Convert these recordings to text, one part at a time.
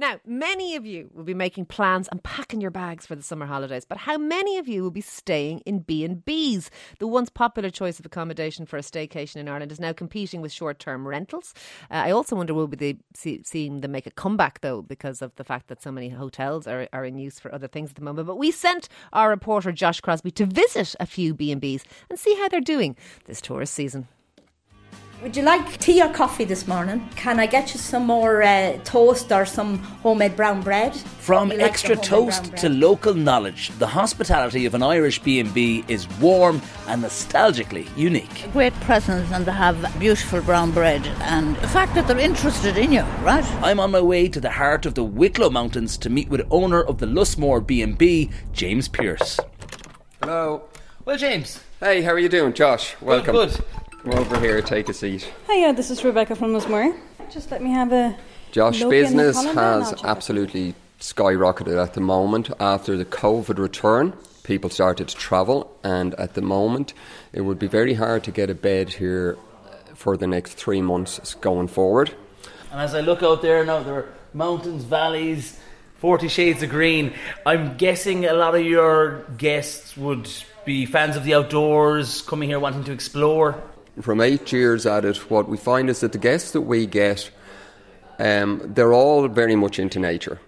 Now, many of you will be making plans and packing your bags for the summer holidays, but how many of you will be staying in B&Bs? The once popular choice of accommodation for a staycation in Ireland is now competing with short-term rentals. Uh, I also wonder will be see, seeing them make a comeback though because of the fact that so many hotels are, are in use for other things at the moment. But we sent our reporter Josh Crosbie to visit a few B&Bs and see how they're doing this tourist season. Would you like tea or coffee this morning? Can I get you some more uh, toast or some homemade brown bread? From like extra toast to local knowledge, the hospitality of an Irish B&B is warm and nostalgically unique. Great presence and they have beautiful brown bread and the fact that they're interested in you, right? I'm on my way to the heart of the Wicklow Mountains to meet with owner of the Lusmore B&B, James Pierce. Hello. Well, James. Hey, how are you doing, Josh? Welcome. Good. good. Come over here, take a seat. Hiya, this is Rebecca from Lismore. Just let me have a. Josh, business has absolutely skyrocketed at the moment after the COVID return. People started to travel, and at the moment, it would be very hard to get a bed here uh, for the next three months going forward. And as I look out there now, there are mountains, valleys, 40 shades of green. I'm guessing a lot of your guests would be fans of the outdoors, coming here wanting to explore from eight years at it, what we find is that the guests that we get, um, they're all very much into nature.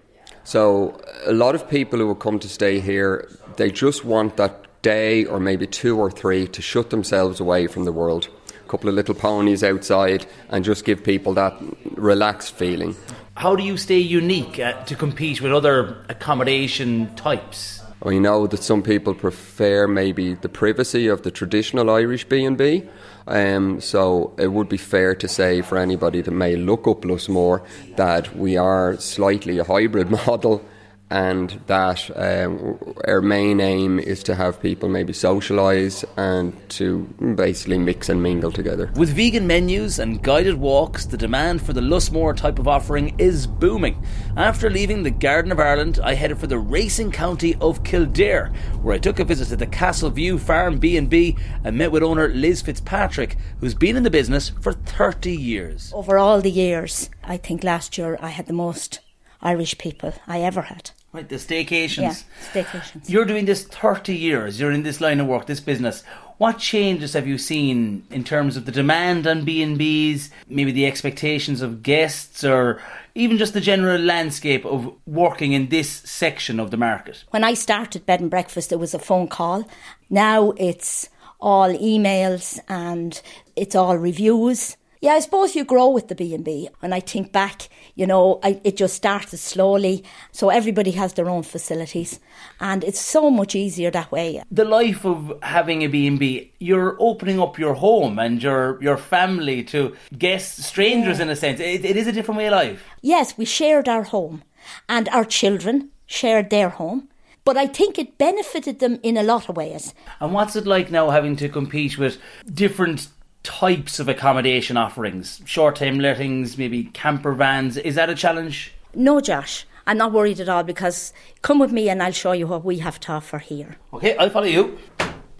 So a lot of people who will come to stay here, they just want that day or maybe two or three to shut themselves away from the world. A couple of little ponies outside and just give people that relaxed feeling. How do you stay unique uh, to compete with other accommodation types? We know that some people prefer maybe the privacy of the traditional Irish B&B um, so it would be fair to say for anybody that may look up Lusmore that we are slightly a hybrid model and that um, our main aim is to have people maybe socialise and to basically mix and mingle together. With vegan menus and guided walks, the demand for the Lusmore type of offering is booming. After leaving the Garden of Ireland, I headed for the racing county of Kildare, where I took a visit to the Castleview Farm B&B and met with owner Liz Fitzpatrick, who's been in the business for 30 years. Over all the years, I think last year I had the most Irish people I ever had. Right, the staycations. Yeah, staycations. You're doing this 30 years. You're in this line of work, this business. What changes have you seen in terms of the demand on B&Bs, maybe the expectations of guests or even just the general landscape of working in this section of the market? When I started bed and breakfast, there was a phone call. Now it's all emails and it's all reviews yeah, I suppose you grow with the B&B. And I think back, you know, I, it just started slowly. So everybody has their own facilities. And it's so much easier that way. The life of having a B&B, you're opening up your home and your, your family to guests, strangers yeah. in a sense. It, it is a different way of life. Yes, we shared our home. And our children shared their home but I think it benefited them in a lot of ways. And what's it like now having to compete with different types of accommodation offerings? Short term lettings, maybe camper vans. Is that a challenge? No, Josh. I'm not worried at all because come with me and I'll show you what we have to offer here. Okay, I'll follow you.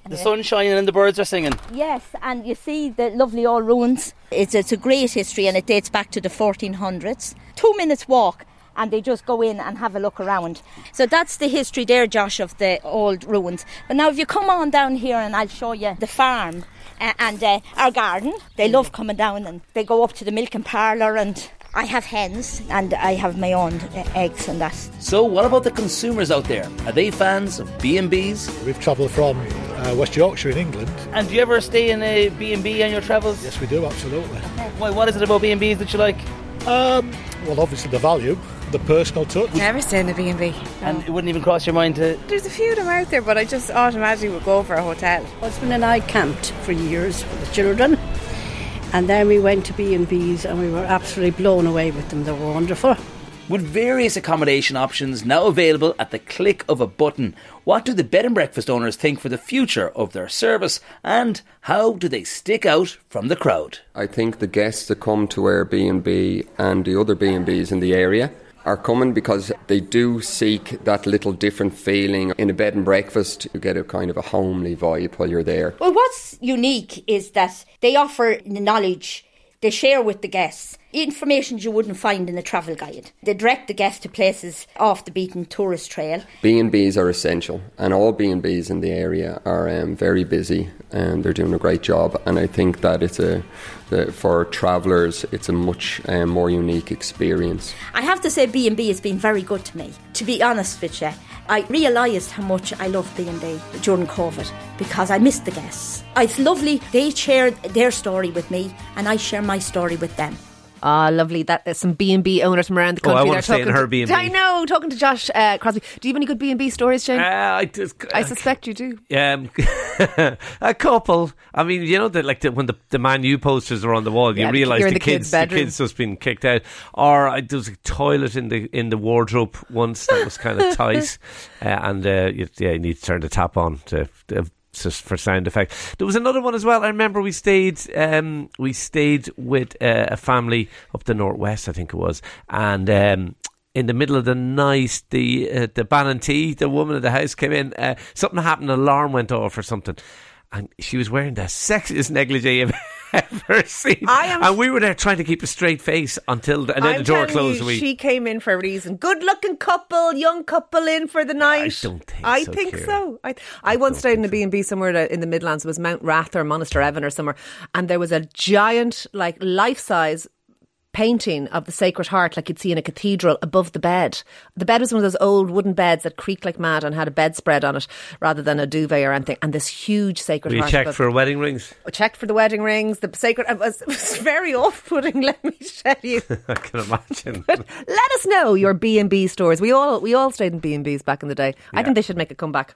The sun's shining and the birds are singing. Yes, and you see the lovely old ruins. It's, it's a great history and it dates back to the 1400s. Two minutes walk and they just go in and have a look around. So that's the history there, Josh, of the old ruins. But now if you come on down here and I'll show you the farm uh, and uh, our garden. They love coming down and they go up to the milking parlour and I have hens and I have my own uh, eggs and that. So, what about the consumers out there? Are they fans of B&Bs? We've travelled from uh, West Yorkshire in England. And do you ever stay in a B&B on your travels? Yes, we do, absolutely. Why, what is it about B&Bs that you like? Um, well, obviously the value the personal touch. Never stay in a B&B. And it wouldn't even cross your mind to... There's a few of them out there, but I just automatically would go for a hotel. Husband and I camped for years with the children. And then we went to B&Bs and we were absolutely blown away with them. They were wonderful. With various accommodation options now available at the click of a button, what do the bed and breakfast owners think for the future of their service and how do they stick out from the crowd? I think the guests that come to Airbnb and the other B&Bs in the area are coming because they do seek that little different feeling. In a bed and breakfast, you get a kind of a homely vibe while you're there. Well, what's unique is that they offer knowledge they share with the guests information you wouldn't find in a travel guide. They direct the guest to places off the beaten tourist trail. B&Bs are essential and all B&Bs in the area are um, very busy and they're doing a great job and I think that it's a the, for travellers it's a much um, more unique experience. I have to say B&B has been very good to me. To be honest with you, I realised how much I loved B&B during COVID because I missed the guests. It's lovely. They share their story with me and I share my story with them. Ah, lovely. That there's some B and B owners from around the country. Oh, I wanna They're stay in her B&B. I know. Talking to Josh uh, Crosbie. Do you have any good B and B stories, Shane? Uh, I, just, I suspect you do. Um, a couple. I mean, you know that like the, when the the Man U posters are on the wall, you Yeah, the- realise the, the kids, kids' the kids just been kicked out. Or I, there was a toilet in the in the wardrobe once that was kind of tight, uh, and uh, you, yeah, you need to turn the tap on to. to just for sound effect. There was another one as well. I remember we stayed. Um, we stayed with uh, a family up the northwest, I think it was, and um, in the middle of the night, the uh, the bean an tí, the woman of the house, came in. Uh, something happened. An alarm went off or something, and she was wearing the sexiest negligee ever seen. I am- and we were there trying to keep a straight face until the, and then I'm the door closed. You, we, she came in for a reason. Good looking couple, young couple in for the night. I don't think so. I so, think Ciara. so. I, I once stayed in a B&B somewhere in the Midlands. It was Mountrath or Monasterevin or somewhere. And there was a giant, like, life-size painting of the Sacred Heart like you'd see in a cathedral above the bed. The bed was one of those old wooden beds that creaked like mad and had a bedspread on it rather than a duvet or anything. And this huge Sacred we Heart. checked for wedding rings. I checked for the wedding rings. The sacred it was, it was very off-putting. Let me tell you. I can imagine. Let us know your B and B stores. We all we all stayed in B and B's back in the day. I think they should make a comeback.